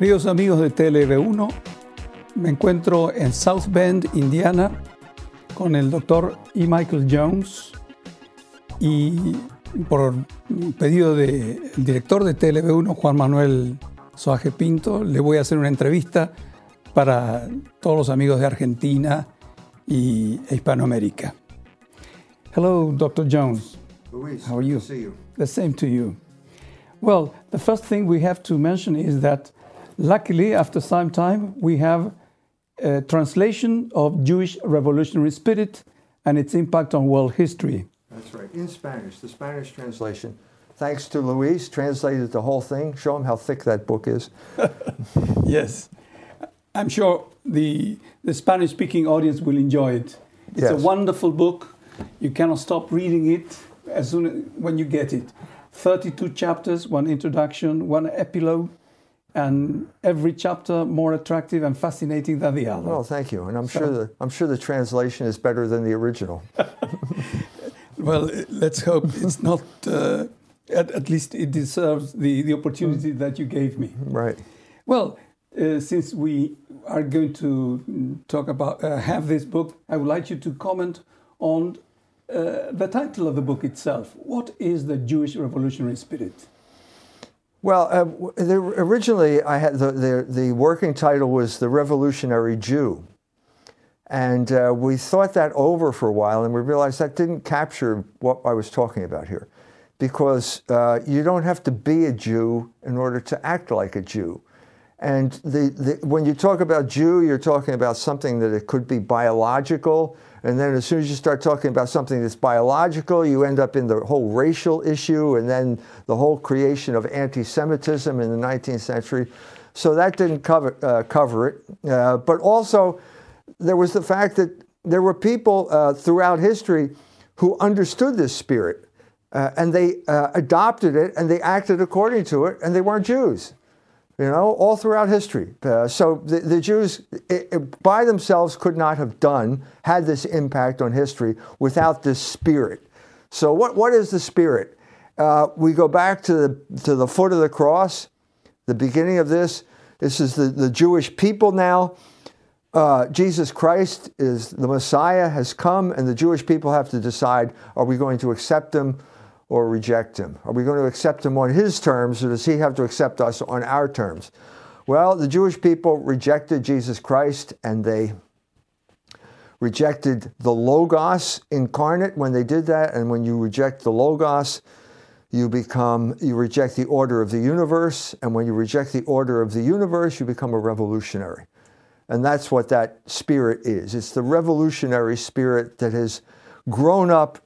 Queridos amigos de TLB1, me encuentro en South Bend, Indiana, con el doctor E. Michael Jones y por pedido del director de TLB1, Juan Manuel Soaje Pinto, le voy a hacer una entrevista para todos los amigos de Argentina y Hispanoamérica. Hello, Dr. Jones. Luis, How are you? good to see you. The same to you. Well, the first thing we have to mention is that luckily, after some time, we have a translation of Jewish revolutionary spirit and its impact on world history. That's right. In Spanish, the Spanish translation. Thanks to Luis, translated the whole thing. Show him how thick that book is. Yes. I'm sure the, the Spanish speaking audience will enjoy it. It's a wonderful book. You cannot stop reading it as soon as, when you get it. 32 chapters, one introduction, one epilogue, and every chapter more attractive and fascinating than the other. Well, thank you. And I'm sure the I'm sure the translation is better than the original. Well, let's hope it's not. Uh, at, at least it deserves the, the opportunity that you gave me. Right. Well, uh, since we are going to talk about uh, have this book, I would like you to comment on uh, the title of the book itself. What is the Jewish revolutionary spirit? Well, uh, the, originally I had the, the the working title was the Revolutionary Jew, and uh, we thought that over for a while, and we realized that didn't capture what I was talking about here, because uh, you don't have to be a Jew in order to act like a Jew. And the, the, when you talk about Jew, you're talking about something that it could be biological. And then as soon as you start talking about something that's biological, you end up in the whole racial issue and then the whole creation of anti Semitism in the 19th century. So that didn't cover, uh, cover it. Uh, but also, there was the fact that there were people uh, throughout history who understood this spirit uh, and they uh, adopted it and they acted according to it, and they weren't Jews you know, all throughout history. Uh, so the, the Jews i i by themselves could not have done, had this impact on history without this spirit. So what, what is the spirit? Uh, we go back to the, to the foot of the cross, the beginning of this. This is the, the Jewish people now. Uh, Jesus Christ is the Messiah, has come, and the Jewish people have to decide are we going to accept him or reject him? Are we going to accept him on his terms, or does he have to accept us on our terms? Well, the Jewish people rejected Jesus Christ and they rejected the Logos incarnate when they did that. And when you reject the Logos, you become, you reject the order of the universe. And when you reject the order of the universe, you become a revolutionary. And that's what that spirit is. It's the revolutionary spirit that has grown up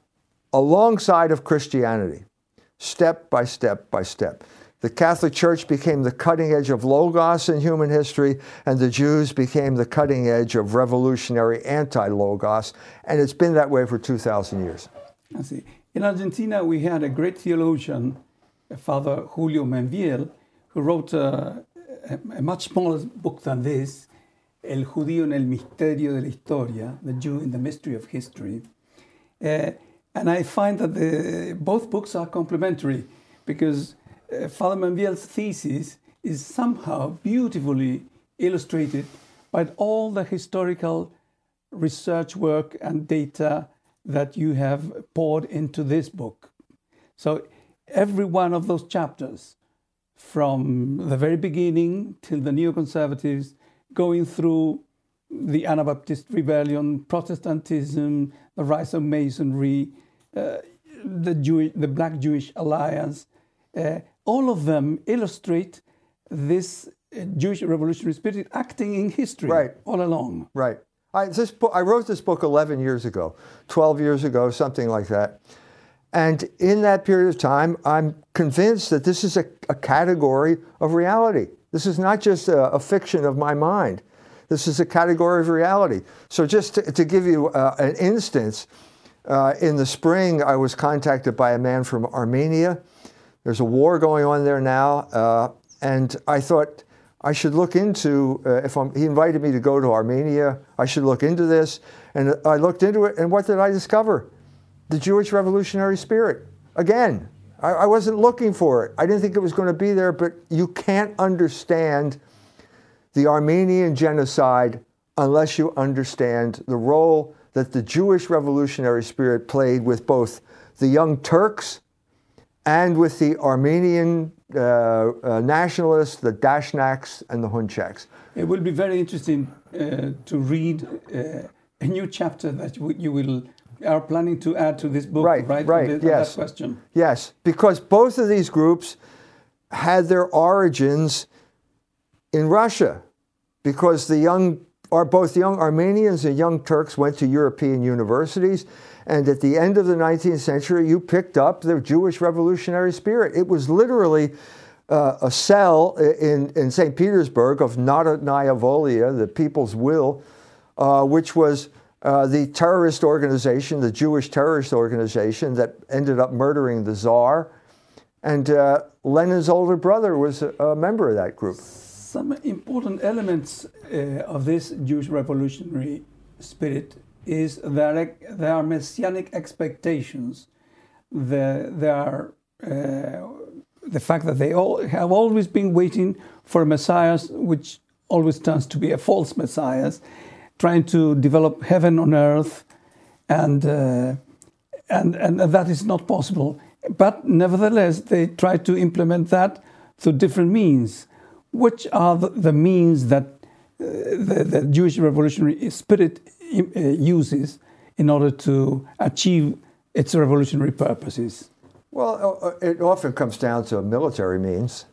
alongside of Christianity, step by step by step. The Catholic Church became the cutting edge of Logos in human history, and the Jews became the cutting edge of revolutionary anti Logos, and it's been that way for 2,000 years. I see. In Argentina, we had a great theologian, Father Julio Meinvielle, who wrote a, a, much smaller book than this, El Judío en el Misterio de la Historia, The Jew in the Mystery of History. Uh, and I find that the, both books are complementary because uh, Father Meinvielle's thesis is somehow beautifully illustrated by all the historical research work and data that you have poured into this book. So every one of those chapters, from the very beginning till the neoconservatives, going through the Anabaptist rebellion, Protestantism, the rise of Masonry, the Jewish, the Black Jewish Alliance, uh, all of them illustrate this uh, Jewish revolutionary spirit acting in history Right. all along. Right. I, this book, I wrote this book 11 years ago, 12 years ago, something like that. And in that period of time, I'm convinced that this is a, a category of reality. This is not just a, a fiction of my mind. This is a category of reality. So, just to, to give you uh, an instance, uh, in the spring, I was contacted by a man from Armenia. There's a war going on there now, uh, and I thought I should look into. Uh, if I'm, he invited me to go to Armenia, I should look into this, and I looked into it. And what did I discover? The Jewish revolutionary spirit. Again, I, I wasn't looking for it. I didn't think it was going to be there. But you can't understand the Armenian genocide unless you understand the role that the Jewish revolutionary spirit played with both the Young Turks and with the Armenian uh, uh, nationalists, the Dashnaks, and the Hunchaks. It will be very interesting uh, to read uh, a new chapter that you will are planning to add to this book, right? Right, right. The, yes. That question. Yes, because both of these groups had their origins in Russia, because the young are both young Armenians and young Turks went to European universities. And at the end of the 19th century, you picked up the Jewish revolutionary spirit. It was literally uh, a cell in, in St. Petersburg of Narodnaya Volia, the people's will, uh, which was uh, the terrorist organization, the Jewish terrorist organization that ended up murdering the Tsar. And uh, Lenin's older brother was a, a, member of that group. Some important elements uh, of this Jewish revolutionary spirit is there are messianic expectations. The, there are uh, the fact that they all have always been waiting for a Messiah, which always turns to be a false Messiah, trying to develop heaven on earth, and uh, and and that is not possible. But nevertheless, they try to implement that through different means. Which are the, means that uh, the, the, Jewish revolutionary spirit uh, uses in order to achieve its revolutionary purposes? Well, uh, it often comes down to military means.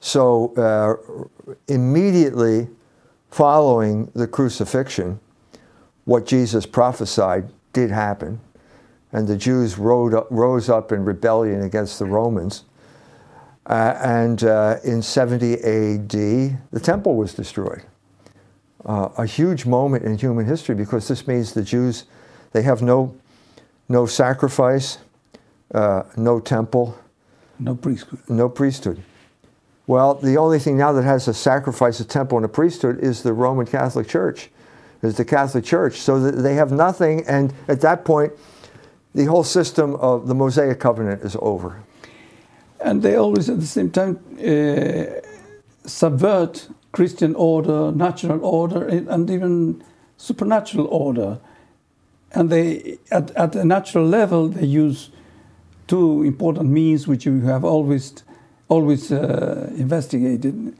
So uh, immediately following the crucifixion, what Jesus prophesied did happen, and the Jews up, rose up in rebellion against the Romans. Uh, and uh, in 70 AD, the temple was destroyed. Uh, a huge moment in human history because this means the Jews, they have no, no sacrifice, uh, no temple, no priesthood. No priesthood. Well, the only thing now that has a sacrifice, a temple, and a priesthood is the Roman Catholic Church, is the Catholic Church. So that they have nothing, and at that point, the whole system of the Mosaic covenant is over. And they always, at the same time, uh, subvert Christian order, natural order, and even supernatural order. And they, at, at a natural level, they use two important means which you have always always uh, investigated,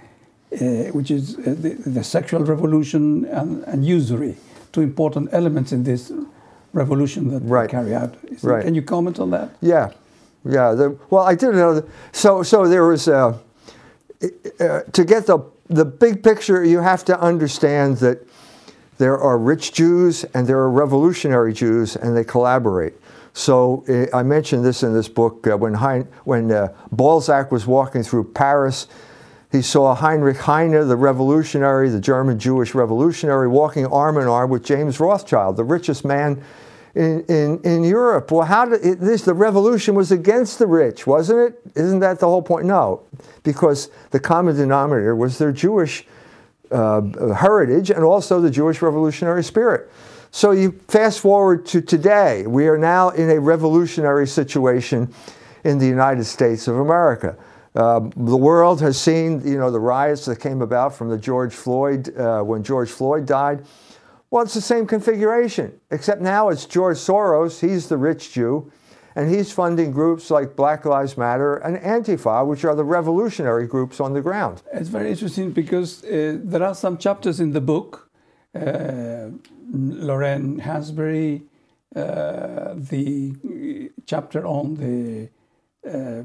uh, which is uh, the, the, sexual revolution and, and, usury, two important elements in this revolution that right. carry out. right. Can you comment on that? Yeah, yeah. The, well, I did know. So, so there was uh, uh, to get the the big picture. You have to understand that there are rich Jews and there are revolutionary Jews, and they collaborate. So uh, I mentioned this in this book uh, when, hein- when uh, Balzac was walking through Paris. He saw Heinrich Heine, the revolutionary, the German Jewish revolutionary, walking arm in arm with James Rothschild, the richest man in, in, in Europe. Well, how did it, this? The revolution was against the rich, wasn't it? Isn't that the whole point? No, because the common denominator was their Jewish uh, heritage and also the Jewish revolutionary spirit. So you fast forward to today. We are now in a revolutionary situation in the United States of America. Uh, the world has seen, you know, the riots that came about from the George Floyd uh, when George Floyd died. Well, it's the same configuration, except now it's George Soros. He's the rich Jew, and he's funding groups like Black Lives Matter and Antifa, which are the revolutionary groups on the ground. It's very interesting because uh, there are some chapters in the book uh, Lorraine Hansberry, uh, the chapter on the uh,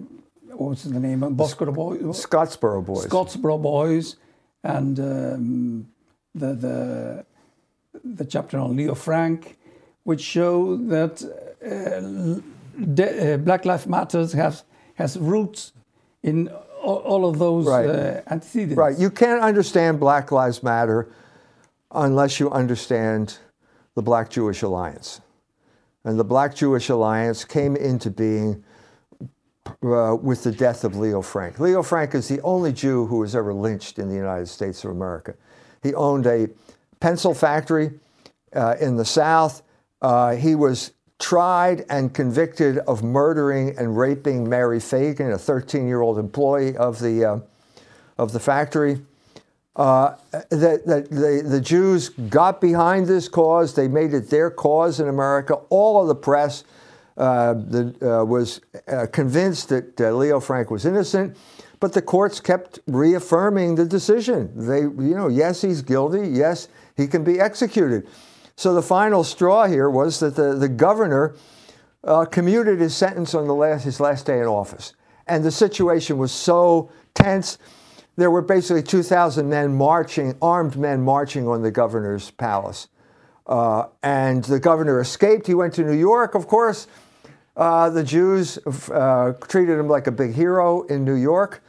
what's the name of Boscoro Boys? Scottsboro Boys. Scottsboro Boys, and um, the the the chapter on Leo Frank, which show that uh, uh, Black Lives Matters has has roots in all, all of those right. Uh, antecedents. Right. You can't understand Black Lives Matter unless you understand the Black Jewish Alliance. And the Black Jewish Alliance came into being uh, with the death of Leo Frank. Leo Frank is the only Jew who was ever lynched in the United States of America. He owned a pencil factory uh, in the South. Uh, he was tried and convicted of murdering and raping Mary Fagan, a 13 year old employee of the, uh, of the factory. uh, that, that the, the Jews got behind this cause. They made it their cause in America. All of the press uh, the, uh, was uh, convinced that uh, Leo Frank was innocent, but the courts kept reaffirming the decision. They, you know, yes, he's guilty. Yes, he can be executed. So the final straw here was that the, the governor uh, commuted his sentence on the last, his last day in office. And the situation was so tense there were basically 2,000 men marching, armed men marching on the governor's palace. Uh, and the governor escaped. He went to New York, of course. Uh, the Jews uh, treated him like a big hero in New York.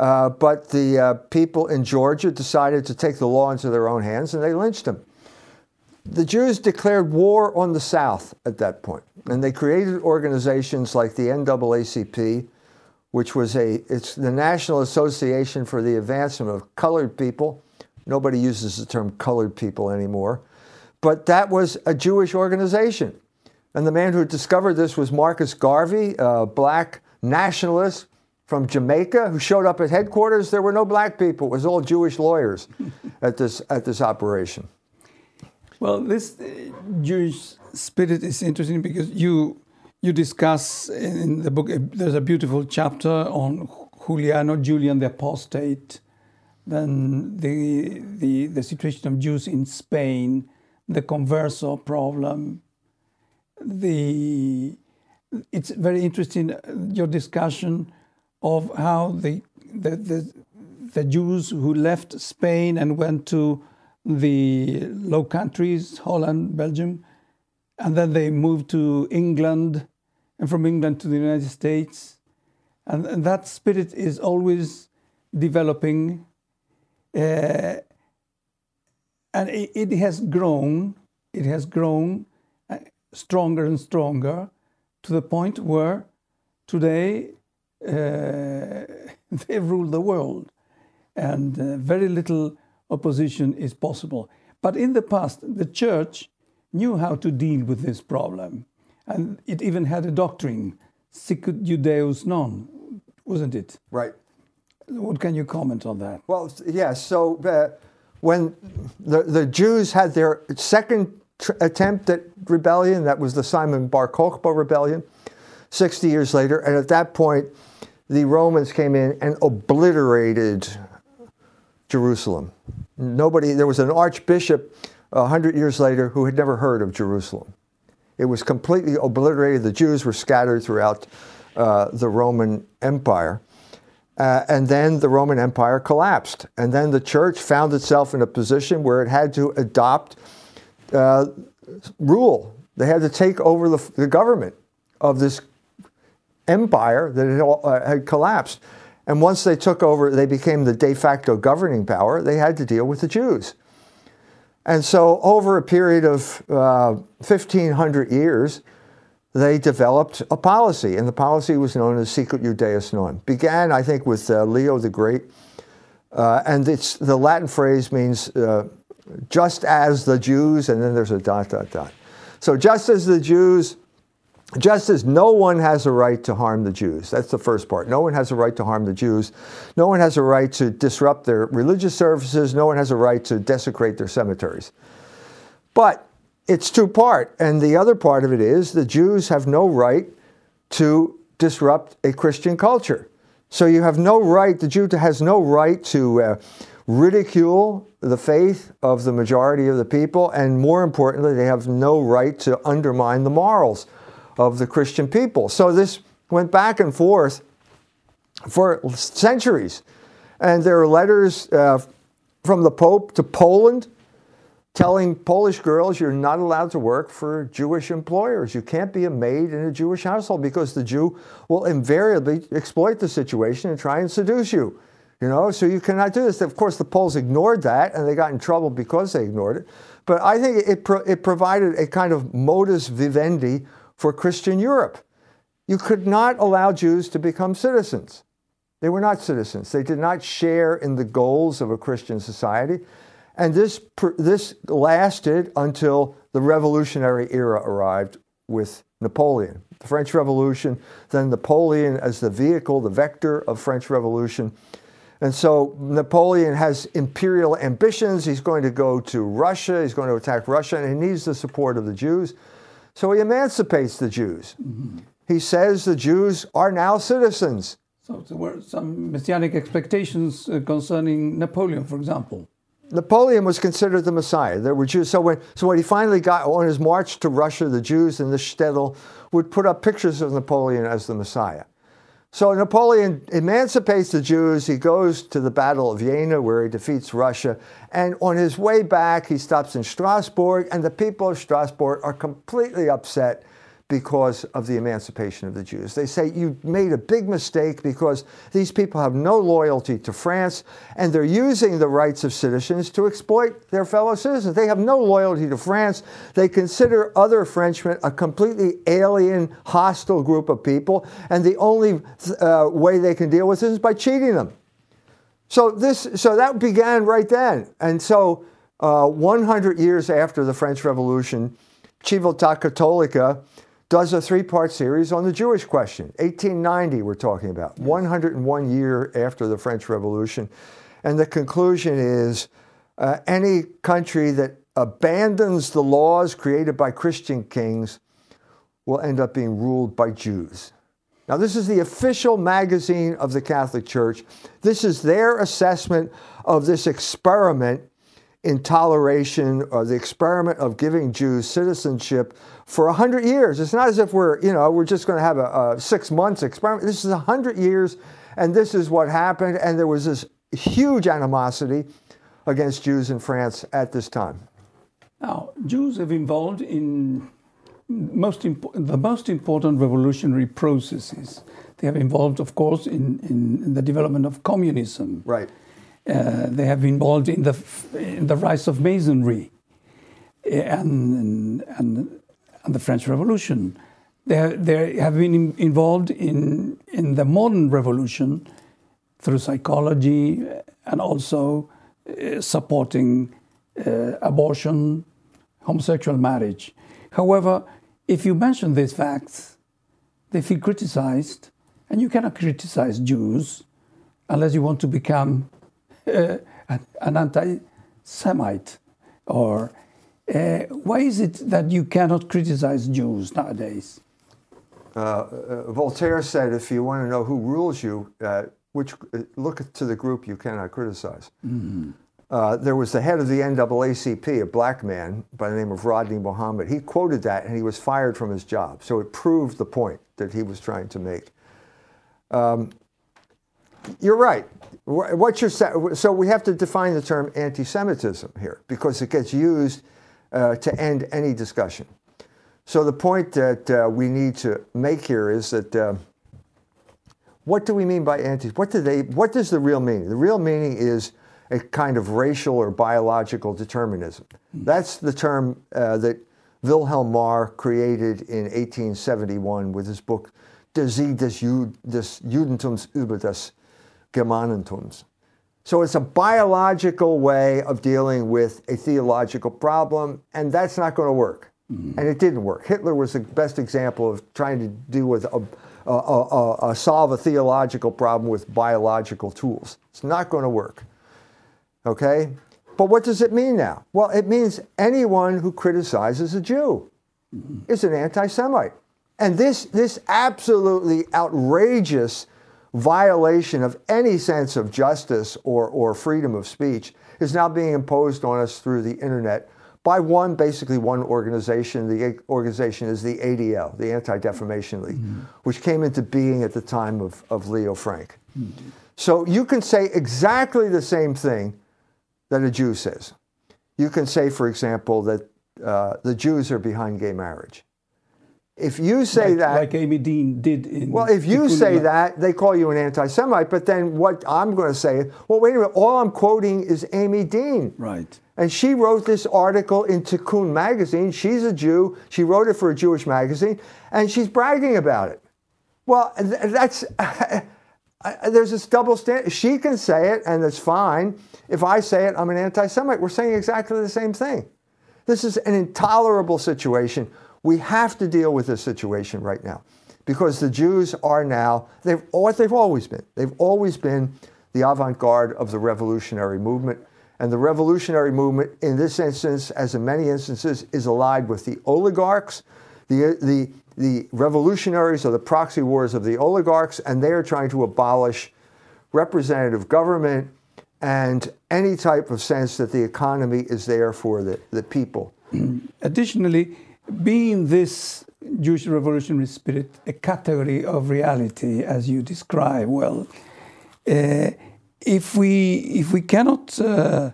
Uh, but the uh, people in Georgia decided to take the law into their own hands and they lynched him. The Jews declared war on the South at that point, and they created organizations like the NAACP, which was a it's the National Association for the Advancement of Colored People. Nobody uses the term colored people anymore, but that was a Jewish organization. And the man who discovered this was Marcus Garvey, a black nationalist from Jamaica who showed up at headquarters. There were no black people. It was all Jewish lawyers at this at this operation. Well, this uh, Jewish spirit is interesting because you you discuss in the book, there's a beautiful chapter on Juliano, Julian the Apostate, then the, the, the situation of Jews in Spain, the converso problem. The, it's very interesting, your discussion of how the, the, the, the Jews who left Spain and went to the Low Countries, Holland, Belgium, and then they moved to England and from England to the United States. And, and that spirit is always developing. Uh, and it, it, has grown, it has grown uh, stronger and stronger to the point where today they rule the world and uh, very little opposition is possible. But in the past, the church knew how to deal with this problem. And it even had a doctrine, sicut Judaeis non, wasn't it? Right. What can you comment on that? Well, yes. Yeah, so uh, when the, the Jews had their second tr- attempt at rebellion, that was the Simon Bar Kokhba rebellion, 60 years later, and at that point, the Romans came in and obliterated Jerusalem. Nobody, there was an archbishop 100 years later who had never heard of Jerusalem. It was completely obliterated. The Jews were scattered throughout uh, the Roman Empire. Uh, and then the Roman Empire collapsed. And then the church found itself in a position where it had to adopt uh, rule. They had to take over the, the government of this empire that had, uh, had collapsed. And once they took over, they became the de facto governing power. They had to deal with the Jews. And so, over a period of uh, 1,500 years, they developed a policy, and the policy was known as Sicut Judaeis Non. Began, I think, with uh, Leo the Great, uh, and it's the Latin phrase means uh, just as the Jews, and then there's a dot dot dot. So, just as the Jews just as no one has a right to harm the Jews. That's the first part. No one has a right to harm the Jews. No one has a right to disrupt their religious services. No one has a right to desecrate their cemeteries. But it's two part. And the other part of it is the Jews have no right to disrupt a Christian culture. So you have no right, the Jew has no right to uh, ridicule the faith of the majority of the people. And more importantly, they have no right to undermine the morals of the Christian people. So this went back and forth for centuries. And there are letters uh, from the Pope to Poland telling Polish girls you're not allowed to work for Jewish employers. You can't be a maid in a Jewish household because the Jew will invariably exploit the situation and try and seduce you. You know, so you cannot do this. Of course, the Poles ignored that and they got in trouble because they ignored it. But I think it, pro- it provided a kind of modus vivendi for Christian Europe. You could not allow Jews to become citizens. They were not citizens. They did not share in the goals of a Christian society. And this, this lasted until the revolutionary era arrived with Napoleon. The French Revolution, then Napoleon as the vehicle, the vector of French Revolution, And so Napoleon has imperial ambitions. He's going to go to Russia. He's going to attack Russia, and he needs the support of the Jews. So he emancipates the Jews. Mm-hmm. He says the Jews are now citizens. So there were some messianic expectations uh, concerning Napoleon, for example. Napoleon was considered the Messiah. There were Jews. So when, so when he finally got on his march to Russia, the Jews in the shtetl would put up pictures of Napoleon as the Messiah. So Napoleon emancipates the Jews. He goes to the Battle of Jena, where he defeats Russia. And on his way back, he stops in Strasbourg, and the people of Strasbourg are completely upset because of the emancipation of the Jews. They say you made a big mistake because these people have no loyalty to France and they're using the rights of citizens to exploit their fellow citizens. They have no loyalty to France. They consider other Frenchmen a completely alien, hostile group of people, and the only uh, way they can deal with this is by cheating them. So this, so that began right then, and so uh, 100 years after the French Revolution, Civiltà Cattolica does a three part series on the Jewish question. 1890, we're talking about, 101 year after the French Revolution. And the conclusion is uh, any country that abandons the laws created by Christian kings will end up being ruled by Jews. Now, this is the official magazine of the Catholic Church. This is their assessment of this experiment in toleration or the experiment of giving Jews citizenship for 100 years. It's not as if we're, you know, we're just going to have a, a six months experiment. This is 100 years, and this is what happened. And there was this huge animosity against Jews in France at this time. Now, Jews have involved in most the most important revolutionary processes. They have involved, of course, in, in, the development of communism. Right. Uh, they have been involved in the in the rise of Masonry, and and and the French Revolution. They, they have been involved in, in the modern revolution through psychology and also uh, supporting uh, abortion, homosexual marriage. However, if you mention these facts, they feel criticized, and you cannot criticize Jews unless you want to become uh, an anti Semite or uh, why is it that you cannot criticize Jews nowadays? Uh, uh, Voltaire said, if you want to know who rules you, uh, which uh, look to the group you cannot criticize. Mm-hmm. Uh, there was the head of the NAACP, a black man by the name of Rodney Muhammad. He quoted that and he was fired from his job. So it proved the point that he was trying to make. Um, you're right. What you're so we have to define the term anti-Semitism here because it gets used uh, to end any discussion. So the point that uh, we need to make here is that uh, what do we mean by anti? What do they? What does the real meaning? The real meaning is a kind of racial or biological determinism. That's the term uh, that Wilhelm Marr created in 1871 with his book Der Sieg des, Jud des Judentums über das Germanentums. So it's a biological way of dealing with a theological problem, and that's not going to work. Mm-hmm. And it didn't work. Hitler was the best example of trying to deal with a, a, a, a solve a theological problem with biological tools. It's not going to work. Okay? But what does it mean now? Well, it means anyone who criticizes a Jew mm-hmm. is an anti Semite. And this, this absolutely outrageous violation of any sense of justice or, or freedom of speech is now being imposed on us through the internet by one, basically one organization. The organization is the ADL, the Anti-Defamation League, mm-hmm. which came into being at the time of, of Leo Frank. Mm-hmm. So you can say exactly the same thing that a Jew says. You can say, for example, that uh, the Jews are behind gay marriage. If you say like, that, like Amy Dean did in. Well, if you say that, they call you an anti-Semite. But then what I'm going to say is, well, wait a minute. All I'm quoting is Amy Dean. Right. And she wrote this article in Tikkun magazine. She's a Jew. She wrote it for a Jewish magazine, and she's bragging about it. Well, that's uh, there's this double standard. She can say it, and it's fine. If I say it, I'm an anti-Semite. We're saying exactly the same thing. This is an intolerable situation we have to deal with this situation right now because the Jews are now, they've, what they've always been. They've always been the avant garde of the revolutionary movement. And the revolutionary movement, in this instance, as in many instances, is allied with the oligarchs. The, the, the revolutionaries are the proxy wars of the oligarchs, and they are trying to abolish representative government and any type of sense that the economy is there for the, the people. Additionally, being this Jewish revolutionary spirit a category of reality, as you describe well, uh, if we if we cannot uh,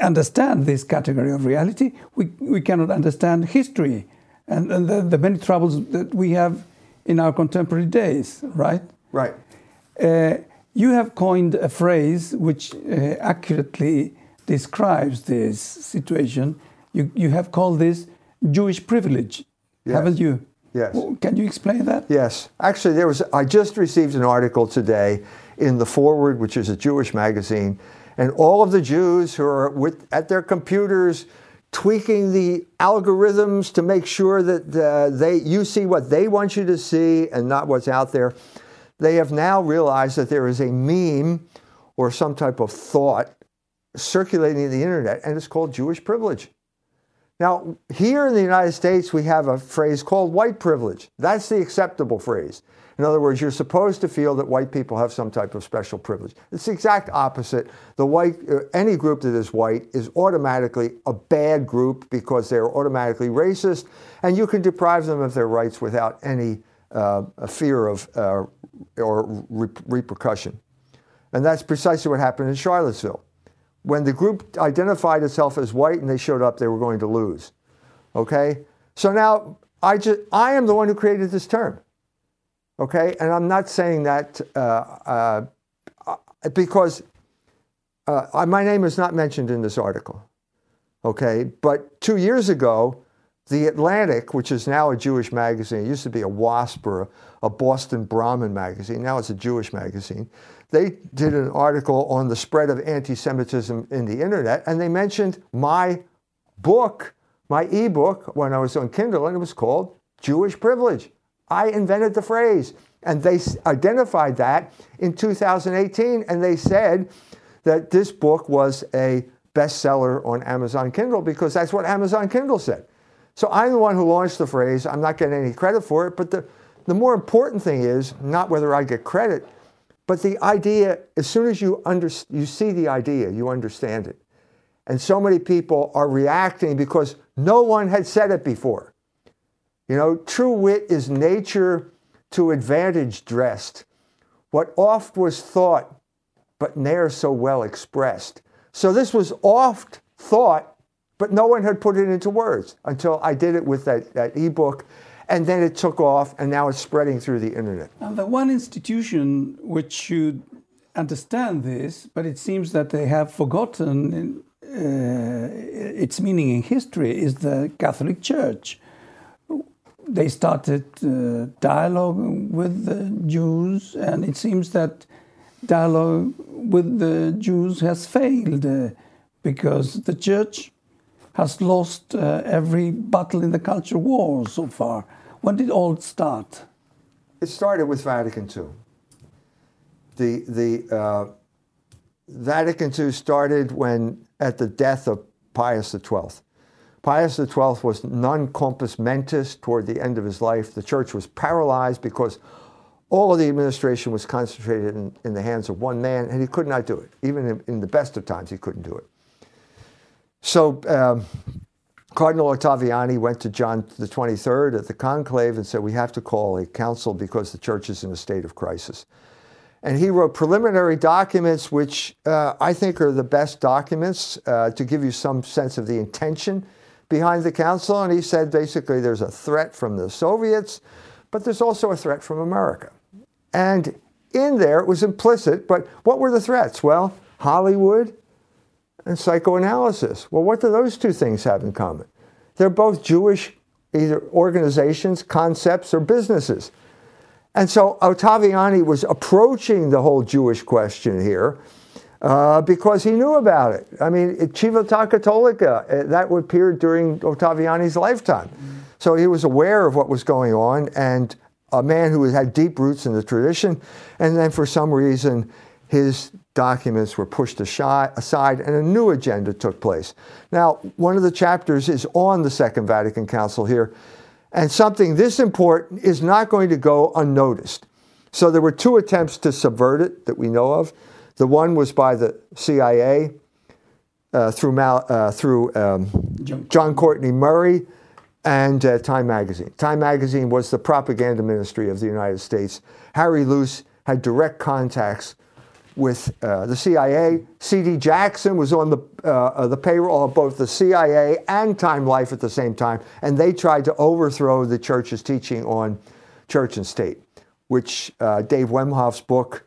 understand this category of reality, we, we cannot understand history and, and the, the, many troubles that we have in our contemporary days, right? Right. Uh, you have coined a phrase which uh, accurately describes this situation. You, you have called this Jewish privilege, yes. haven't you? Yes. Can you explain that? Yes. Actually, there was. I just received an article today in the Forward, which is a Jewish magazine, and all of the Jews who are with, at their computers tweaking the algorithms to make sure that uh, they you see what they want you to see and not what's out there. They have now realized that there is a meme or some type of thought circulating in the internet, and it's called Jewish privilege. Now, here in the United States, we have a phrase called white privilege. That's the acceptable phrase. In other words, you're supposed to feel that white people have some type of special privilege. It's the exact opposite. The white, uh, any group that is white is automatically a bad group because they're automatically racist, and you can deprive them of their rights without any uh, fear of uh, or re- repercussion. And that's precisely what happened in Charlottesville. When the group identified itself as white and they showed up, they were going to lose. Okay? So now I, just, I am the one who created this term. Okay, and I'm not saying that uh, uh, because uh, my name is not mentioned in this article. Okay, but two years ago, The Atlantic, which is now a Jewish magazine, it used to be a WASP or a, a Boston Brahmin magazine, now it's a Jewish magazine. They did an article on the spread of anti Semitism in the internet, and they mentioned my book, my ebook, when I was on Kindle, and it was called Jewish Privilege. I invented the phrase. And they identified that in 2018, and they said that this book was a bestseller on Amazon Kindle because that's what Amazon Kindle said. So I'm the one who launched the phrase. I'm not getting any credit for it, but the, the more important thing is not whether I get credit, but the idea, as soon as you, under, you see the idea, you understand it. And so many people are reacting because no one had said it before. You know, true wit is nature to advantage dressed, what oft was thought, but ne'er so well expressed. So this was oft thought, but no one had put it into words until I did it with that, that ebook. And then it took off, and now it's spreading through the internet. And the one institution which should understand this, but it seems that they have forgotten uh, its meaning in history, is the Catholic Church they started uh, dialogue with the Jews, and it seems that dialogue with the Jews has failed uh, because the church has lost uh, every battle in the culture war so far. When did all start? It started with Vatican II. The, the uh, Vatican II started when, at the death of Pius XII. Pius XII was non compos mentis toward the end of his life. The church was paralyzed because all of the administration was concentrated in, in the hands of one man, and he could not do it. Even in, in the best of times, he couldn't do it. So um, Cardinal Ottaviani went to John the 23rd at the conclave and said, We have to call a council because the church is in a state of crisis. And he wrote preliminary documents, which uh, I think are the best documents uh, to give you some sense of the intention behind the council, and he said basically there's a threat from the Soviets, but there's also a threat from America. And in there, it was implicit, but what were the threats? Well, Hollywood and psychoanalysis. Well, what do those two things have in common? They're both Jewish either organizations, concepts, or businesses. And so Ottaviani was approaching the whole Jewish question here uh, because he knew about it. I mean, Civiltà Cattolica, uh, that appeared during Ottaviani's lifetime. So he was aware of what was going on and a man who had deep roots in the tradition. And then for some reason, his documents were pushed aside and a new agenda took place. Now, one of the chapters is on the Second Vatican Council here, and something this important is not going to go unnoticed. So there were two attempts to subvert it that we know of. The one was by the CIA uh, through, Mal, uh, through um, John Courtney Murray and uh, Time Magazine. Time Magazine was the propaganda ministry of the United States. Harry Luce had direct contacts with uh, the CIA. C.D. Jackson was on the, uh, uh, the payroll of both the CIA and Time Life at the same time, and they tried to overthrow the church's teaching on church and state, which uh, Dave Wemhoff's book,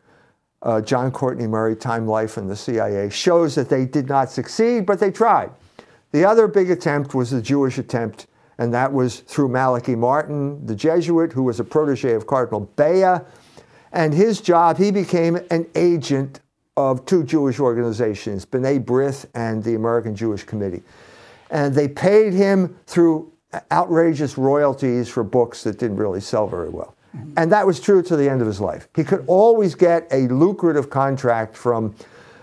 uh, John Courtney Murray, Time Life and the CIA, shows that they did not succeed, but they tried. The other big attempt was the Jewish attempt, and that was through Malachi Martin, the Jesuit, who was a protege of Cardinal Bea, and his job, he became an agent of two Jewish organizations, B'nai B'rith and the American Jewish Committee. And they paid him through outrageous royalties for books that didn't really sell very well. Mm-hmm. And that was true to the end of his life. He could always get a lucrative contract from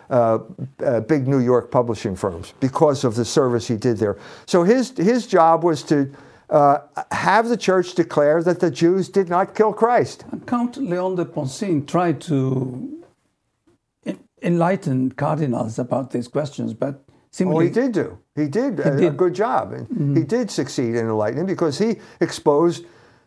uh, uh, big New York publishing firms because of the service he did there. So his, his job was to uh, have the church declare that the Jews did not kill Christ. Count Leon de Poncin tried to enlighten cardinals about these questions, but seemingly. Oh, he did do. He did, he a, did. a, good job. And mm-hmm. he did succeed in enlightening because he exposed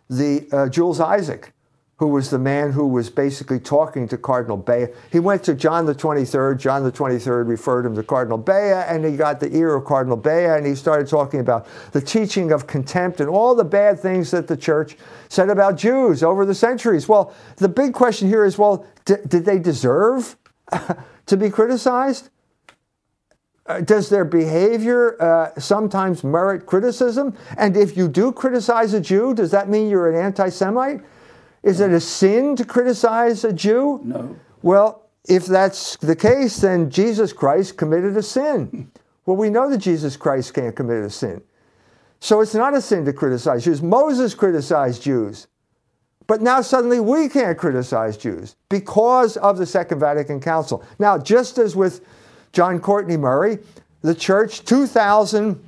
the uh, Jules Isaac who was the man who was basically talking to Cardinal Bea. He went to John the 23rd. John the 23rd referred him to Cardinal Bea, and he got the ear of Cardinal Bea, and he started talking about the teaching of contempt and all the bad things that the church said about Jews over the centuries. Well, the big question here is well, did they deserve to be criticized? Uh, does their behavior uh, sometimes merit criticism? And if you do criticize a Jew, does that mean you're an anti Semite? Is it a sin to criticize a Jew? No. Well, if that's the case, then Jesus Christ committed a sin. Well, we know that Jesus Christ can't commit a sin. So it's not a sin to criticize Jews. Moses criticized Jews. But now suddenly we can't criticize Jews because of the Second Vatican Council. Now, just as with John Courtney Murray, the church, 2,000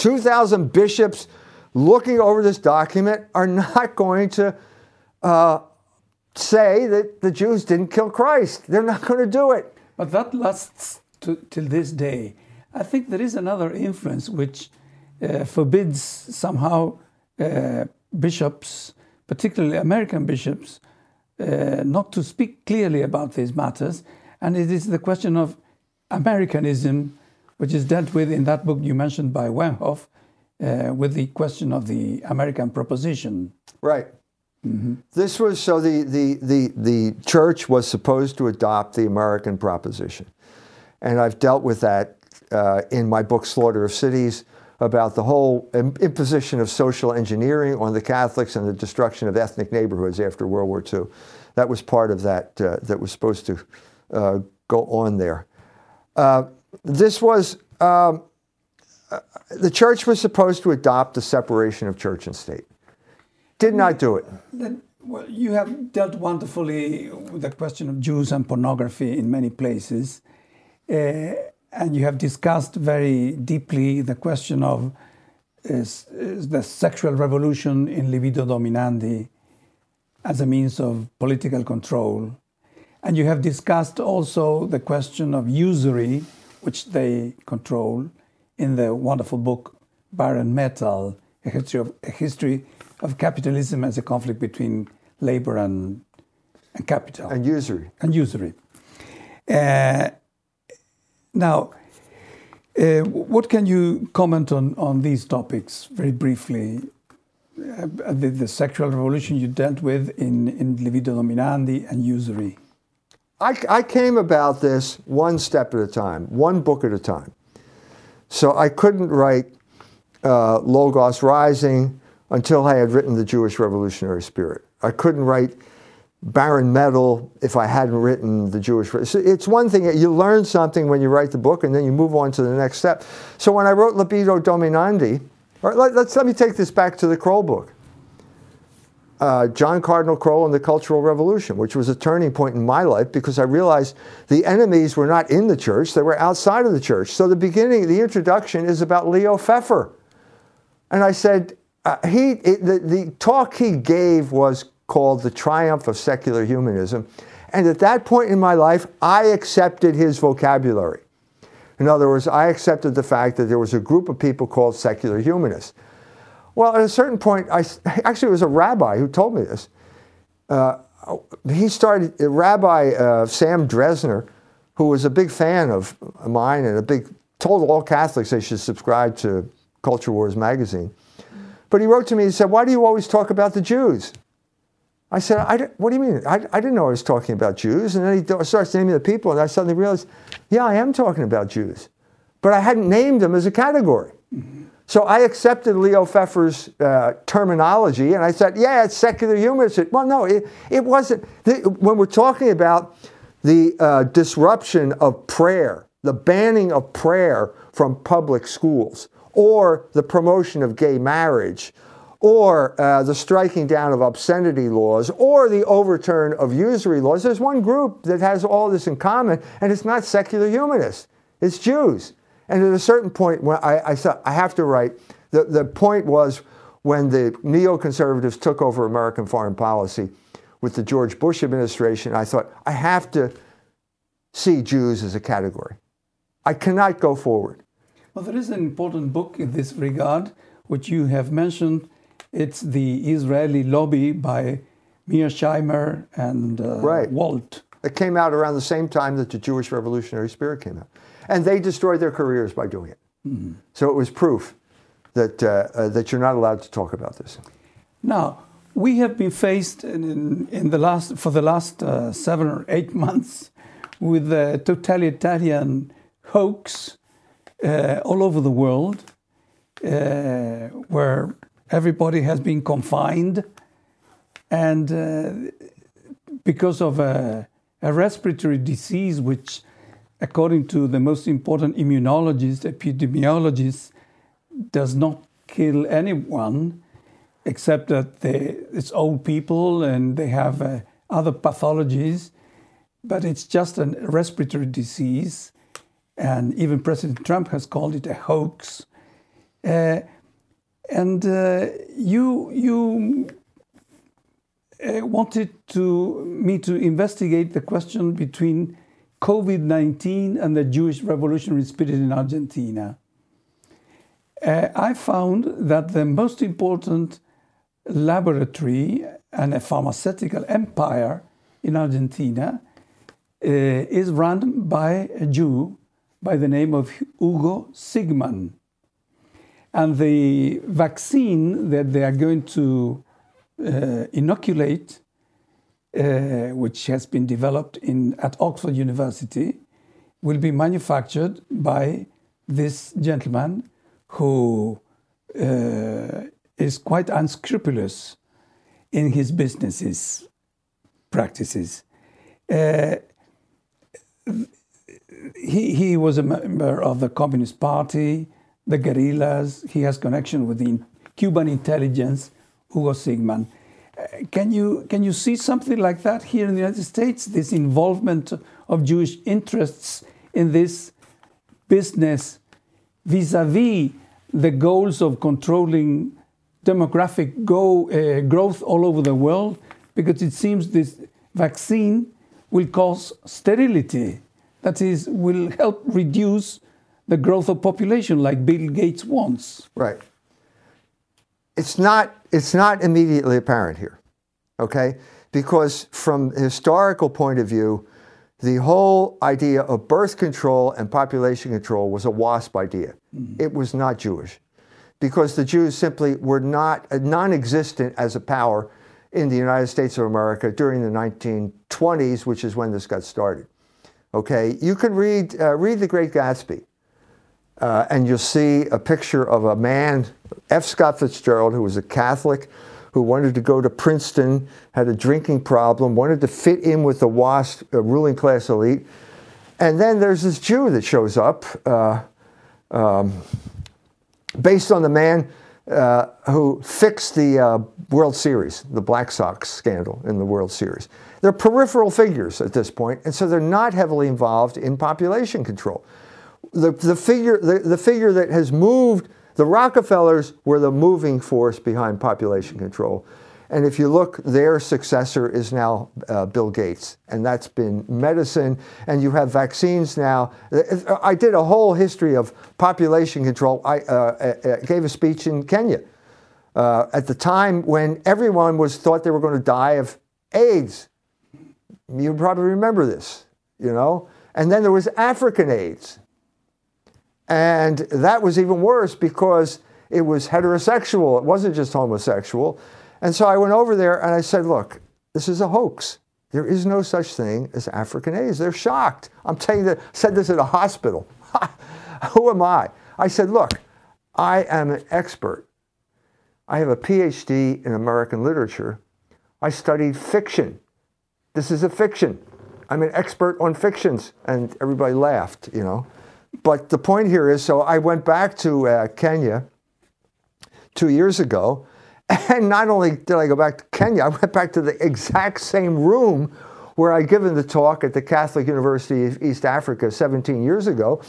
2,000 bishops looking over this document are not going to uh, say that the Jews didn't kill Christ. They're not going to do it. But that lasts to, till this day. I think there is another influence which uh, forbids somehow uh, bishops, particularly American bishops, uh, not to speak clearly about these matters. And it is the question of Americanism, which is dealt with in that book you mentioned by Wemhoff, uh, with the question of the American proposition. Right. Mm-hmm. This was so the, the, the, the church was supposed to adopt the American proposition. And I've dealt with that uh, in my book, Slaughter of Cities, about the whole imposition of social engineering on the Catholics and the destruction of ethnic neighborhoods after World War II. That was part of that uh, that was supposed to uh, go on there. Uh, this was. Um, the church was supposed to adopt the separation of church and state did not do it. Then, well, you have dealt wonderfully with the question of Jews and pornography in many places. Uh, and you have discussed very deeply the question of is, is the sexual revolution in libido dominandi as a means of political control. And you have discussed also the question of usury, which they control, in the wonderful book Barren Metal, A History of, a history of capitalism as a conflict between labor and, and capital. And usury. And usury. Uh, now, uh, what can you comment on, on these topics very briefly? Uh, the, the, sexual revolution you dealt with in, in Libido Dominandi and usury. I, I came about this one step at a time, one book at a time. So I couldn't write uh, Logos Rising until I had written The Jewish Revolutionary Spirit. I couldn't write Barren Metal if I hadn't written The Jewish. It's one thing, you learn something when you write the book and then you move on to the next step. So when I wrote Libido Dominandi, or let, us let me take this back to the Krol book. Uh, John Cardinal Krol and the Cultural Revolution, which was a turning point in my life because I realized the enemies were not in the church, they were outside of the church. So the beginning, the introduction is about Leo Pfeffer. And I said, uh, he, it, the, the talk he gave was called The Triumph of Secular Humanism. And at that point in my life, I accepted his vocabulary. In other words, I accepted the fact that there was a group of people called secular humanists. Well, at a certain point, I, actually, it was a rabbi who told me this. Uh, he started, Rabbi uh, Sam Dresner, who was a big fan of mine and a big, told all Catholics they should subscribe to Culture Wars magazine. But he wrote to me and said, Why do you always talk about the Jews? I said, I, What do you mean? I, I didn't know I was talking about Jews. And then he starts naming the people, and I suddenly realized, Yeah, I am talking about Jews. But I hadn't named them as a category. Mm-hmm. So I accepted Leo Pfeffer's uh, terminology and I said, yeah, it's secular humanism. Well, no, it, it wasn't. The, when we're talking about the uh, disruption of prayer, the banning of prayer from public schools, or the promotion of gay marriage, or uh, the striking down of obscenity laws, or the overturn of usury laws, there's one group that has all this in common, and it's not secular humanists, it's Jews. And at a certain point, when I, I I have to write, the, the point was when the neoconservatives took over American foreign policy with the George Bush administration, I thought, I have to see Jews as a category. I cannot go forward. Well, there is an important book in this regard, which you have mentioned. It's The Israeli Lobby by Mearsheimer and uh, right. Walt. It came out around the same time that the Jewish Revolutionary Spirit came out. And they destroyed their careers by doing it. Mm. So it was proof that, uh, uh, that you're not allowed to talk about this. Now, we have been faced in, in the last, for the last uh, seven or eight months with a totalitarian hoax uh, all over the world uh, where everybody has been confined and uh, because of a, a respiratory disease which according to the most important immunologists, epidemiologists, does not kill anyone except that they, it's old people and they have uh, other pathologies, but it's just a respiratory disease. And even President Trump has called it a hoax. Uh, and uh, you, you uh, wanted to, me to investigate the question between COVID 19 and the Jewish revolutionary spirit in Argentina. Uh, I found that the most important laboratory and a pharmaceutical empire in Argentina uh, is run by a Jew by the name of Hugo Sigman. And the vaccine that they are going to uh, inoculate uh, which has been developed in, at Oxford University, will be manufactured by this gentleman who uh, is quite unscrupulous in his businesses practices. Uh, he, he was a member of the Communist Party, the guerrillas. He has connection with the Cuban intelligence, Hugo Sigman can you can you see something like that here in the United States? This involvement of Jewish interests in this business vis-a-vis the goals of controlling demographic go, uh, growth all over the world, because it seems this vaccine will cause sterility. That is, will help reduce the growth of population, like Bill Gates wants. Right. It's not it's not immediately apparent here, okay? Because from a historical point of view, the whole idea of birth control and population control was a WASP idea. Mm-hmm. It was not Jewish because the Jews simply were not non existent as a power in the United States of America during the 1920s, which is when this got started. Okay, you can read, uh, read The Great Gatsby, uh, and you'll see a picture of a man F. Scott Fitzgerald, who was a Catholic, who wanted to go to Princeton, had a drinking problem, wanted to fit in with the WASP uh, ruling class elite. And then there's this Jew that shows up, uh, um, based on the man uh, who fixed the uh, World Series, the Black Sox scandal in the World Series. They're peripheral figures at this point, and so they're not heavily involved in population control. The, the, figure, the, the figure that has moved, the Rockefellers were the moving force behind population control. And if you look, their successor is now uh, Bill Gates, and that's been medicine. And you have vaccines now. I did a whole history of population control. I uh, uh, uh gave a speech in Kenya uh, at the time when everyone was thought they were going to die of AIDS. You probably remember this, you know. And then there was African AIDS, and that was even worse because it was heterosexual. It wasn't just homosexual. And so I went over there and I said, look, this is a hoax. There is no such thing as African AIDS. They're shocked. I'm telling you, that, said this at a hospital. Who am I? I said, look, I am an expert. I have a PhD in American literature. I studied fiction. This is a fiction. I'm an expert on fictions. And everybody laughed, you know. But the point here is so I went back to uh, Kenya two years ago and not only did I go back to Kenya, I went back to the exact same room where I'd given the talk at the Catholic University of East Africa 17 years ago.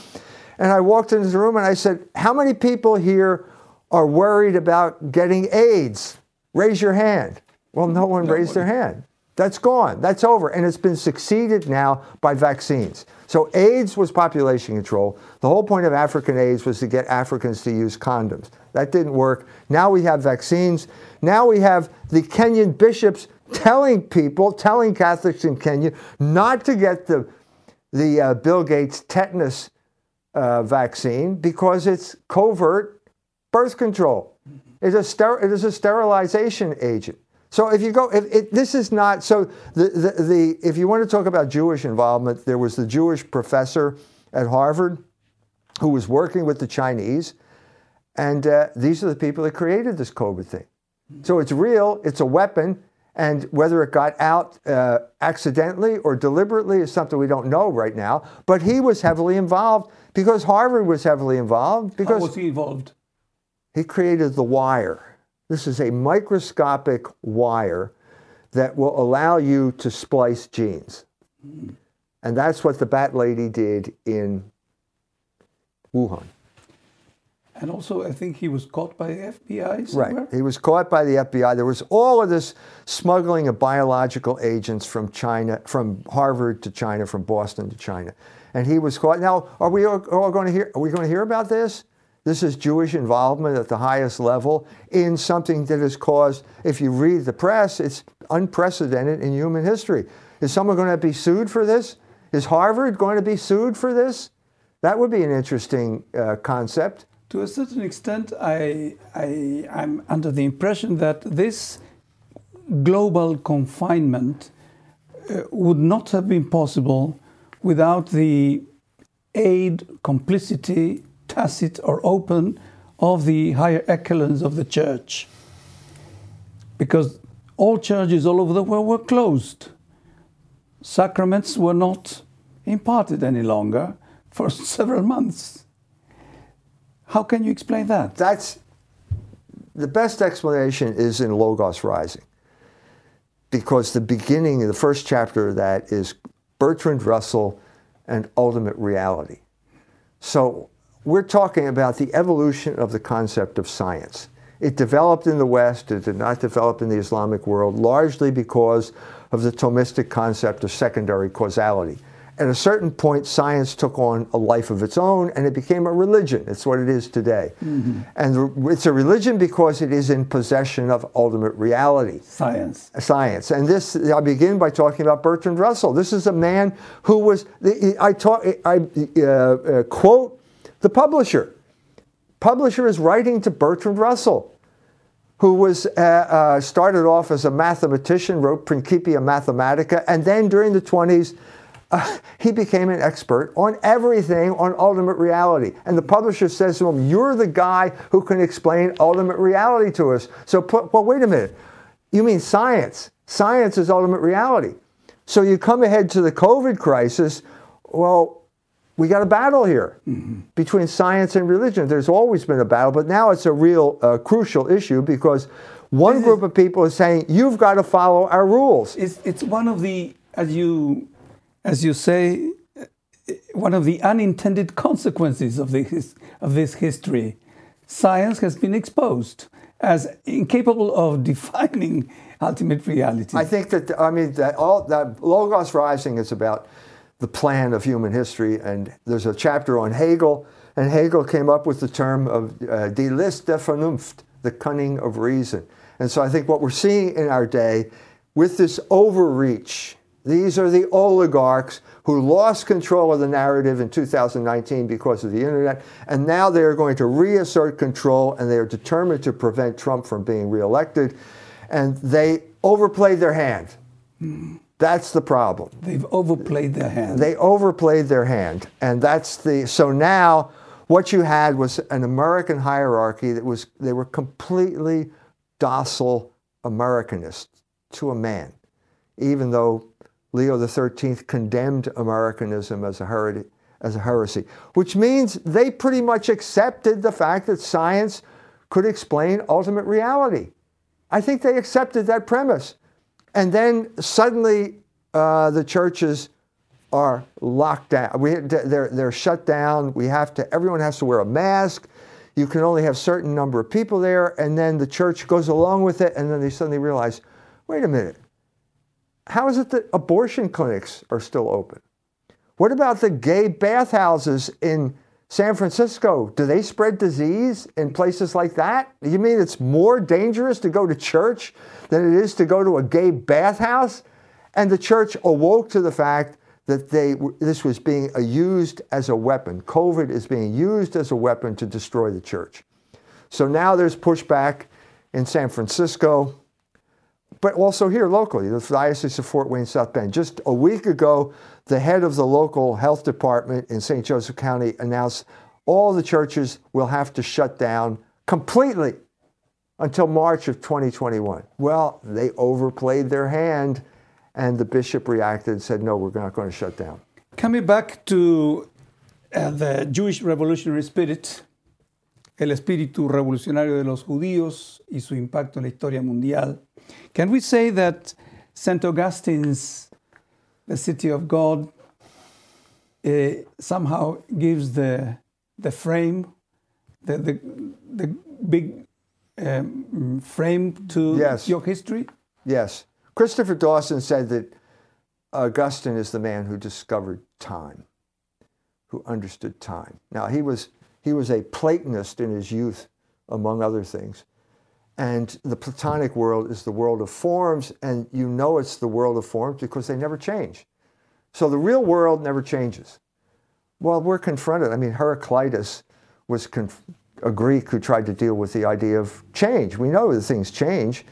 And I walked into the room and I said, How many people here are worried about getting AIDS? Raise your hand. Well, no one no raised one. their hand. That's gone. That's over. And it's been succeeded now by vaccines. So AIDS was population control. The whole point of African AIDS was to get Africans to use condoms. That didn't work. Now we have vaccines. Now we have the Kenyan bishops telling people, telling Catholics in Kenya not to get the, the uh, Bill Gates tetanus uh, vaccine because it's covert birth control. It's a it is a sterilization agent. So if you go, if it, this is not so. The, the, the if you want to talk about Jewish involvement, there was the Jewish professor at Harvard who was working with the Chinese, and uh, these are the people that created this COVID thing. So it's real. It's a weapon, and whether it got out uh, accidentally or deliberately is something we don't know right now. But he was heavily involved because Harvard was heavily involved. Because How was he involved? He created the wire. This is a microscopic wire that will allow you to splice genes. And that's what the Bat Lady did in Wuhan. And also, I think he was caught by the FBI somewhere? Right. He was caught by the FBI. There was all of this smuggling of biological agents from China, from Harvard to China, from Boston to China. And he was caught. Now, are we all, all going to hear? Are we going to hear about this? This is Jewish involvement at the highest level in something that has caused, if you read the press, it's unprecedented in human history. Is someone going to be sued for this? Is Harvard going to be sued for this? That would be an interesting uh, concept. To a certain extent, I, I, I'm under the impression that this global confinement uh, would not have been possible without the aid, complicity, tacit or open of the higher echelons of the church. Because all churches all over the world were closed. Sacraments were not imparted any longer for several months. How can you explain that? That's the best explanation is in Logos Rising. Because the beginning, the first chapter of that is Bertrand Russell and ultimate reality. So we're talking about the evolution of the concept of science. It developed in the West, it did not develop in the Islamic world, largely because of the Thomistic concept of secondary causality. At a certain point, science took on a life of its own and it became a religion. It's what it is today. Mm-hmm. And it's a religion because it is in possession of ultimate reality. Science. Science. And this, I begin by talking about Bertrand Russell. This is a man who was, I, talk, I uh, uh, quote the publisher. Publisher is writing to Bertrand Russell, who was uh, uh, started off as a mathematician, wrote Principia Mathematica, and then during the 20s, uh, he became an expert on everything on ultimate reality. And the publisher says to him, You're the guy who can explain ultimate reality to us. So, put, well, wait a minute. You mean science? Science is ultimate reality. So you come ahead to the COVID crisis. Well, we got a battle here between science and religion. There's always been a battle, but now it's a real uh, crucial issue because one This is- group of people is saying you've got to follow our rules. It's, it's one of the, as you, as you say, one of the unintended consequences of this, of this history. Science has been exposed as incapable of defining ultimate reality. I think that I mean that all that Logos Rising is about the plan of human history, and there's a chapter on Hegel, and Hegel came up with the term of uh, die List der Vernunft, the cunning of reason. And so I think what we're seeing in our day, with this overreach, these are the oligarchs who lost control of the narrative in 2019 because of the internet, and now they are going to reassert control, and they are determined to prevent Trump from being reelected and they overplayed their hand. That's the problem. They've overplayed their hand. They overplayed their hand, and that's the so now what you had was an American hierarchy that was they were completely docile Americanists to a man, even though Leo XIII condemned Americanism as a heresy, as a heresy, which means they pretty much accepted the fact that science could explain ultimate reality. I think they accepted that premise. And then suddenly uh, the churches are locked down. We, they're, they're shut down. We have to, everyone has to wear a mask. You can only have certain number of people there. And then the church goes along with it. And then they suddenly realize, wait a minute. How is it that abortion clinics are still open? What about the gay bathhouses in San Francisco? Do they spread disease in places like that? You mean it's more dangerous to go to church than it is to go to a gay bathhouse? And the church awoke to the fact that they, this was being used as a weapon. COVID is being used as a weapon to destroy the church. So now there's pushback in San Francisco, but also here locally, the Diocese of Fort Wayne, South Bend. Just a week ago, the head of the local health department in St. Joseph County announced all the churches will have to shut down completely until March of 2021. Well, they overplayed their hand, and the bishop reacted and said, no, we're not going to shut down. Coming back to uh, the Jewish revolutionary spirit, el espíritu revolucionario de los judíos y su impacto en la historia mundial, can we say that St. Augustine's The City of God uh, somehow gives the, the frame, the, the, the big um, frame to Yes. your history? Yes. Christopher Dawson said that Augustine is the man who discovered time, who understood time. Now, he was, he was a Platonist in his youth, among other things. And the Platonic world is the world of forms, and you know it's the world of forms because they never change. So the real world never changes. Well, we're confronted. I mean, Heraclitus was a Greek who tried to deal with the idea of change. We know that things change.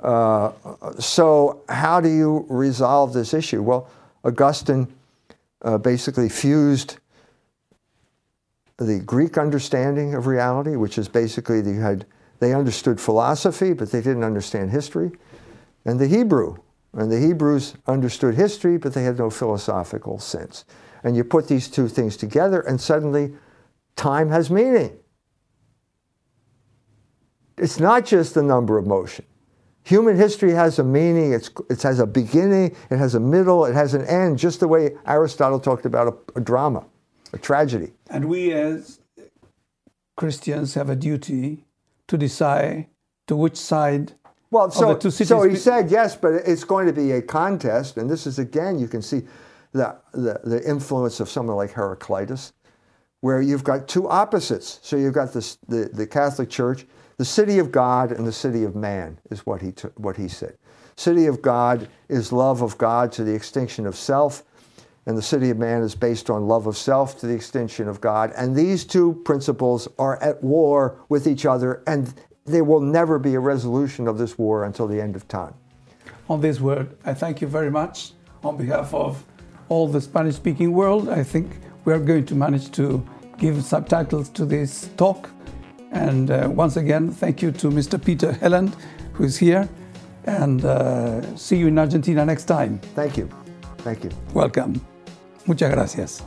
Uh, so, how do you resolve this issue? Well, Augustine uh, basically fused the Greek understanding of reality, which is basically they had they understood philosophy, but they didn't understand history, and the Hebrew, and the Hebrews understood history, but they had no philosophical sense. And you put these two things together, and suddenly, time has meaning. It's not just the number of motion. Human history has a meaning, it's, it has a beginning, it has a middle, it has an end, just the way Aristotle talked about a, a drama, a tragedy. And we as Christians have a duty to decide to which side Well, so, the two cities so he said yes, but it's going to be a contest, and this is again you can see the, the the influence of someone like Heraclitus, where you've got two opposites. So you've got this the, the Catholic Church, the city of God and the city of man is what he what he said. City of God is love of God to the extinction of self, and the city of man is based on love of self to the extension of God. And these two principles are at war with each other, and there will never be a resolution of this war until the end of time. on this word. I thank you very much on behalf of all the Spanish speaking world. I think we are going to manage to give subtitles to this talk. And uh, once again, thank you to Mr. Peter Helland, who is here. And uh, see you in Argentina next time. Thank you. Thank you. Welcome. Muchas gracias.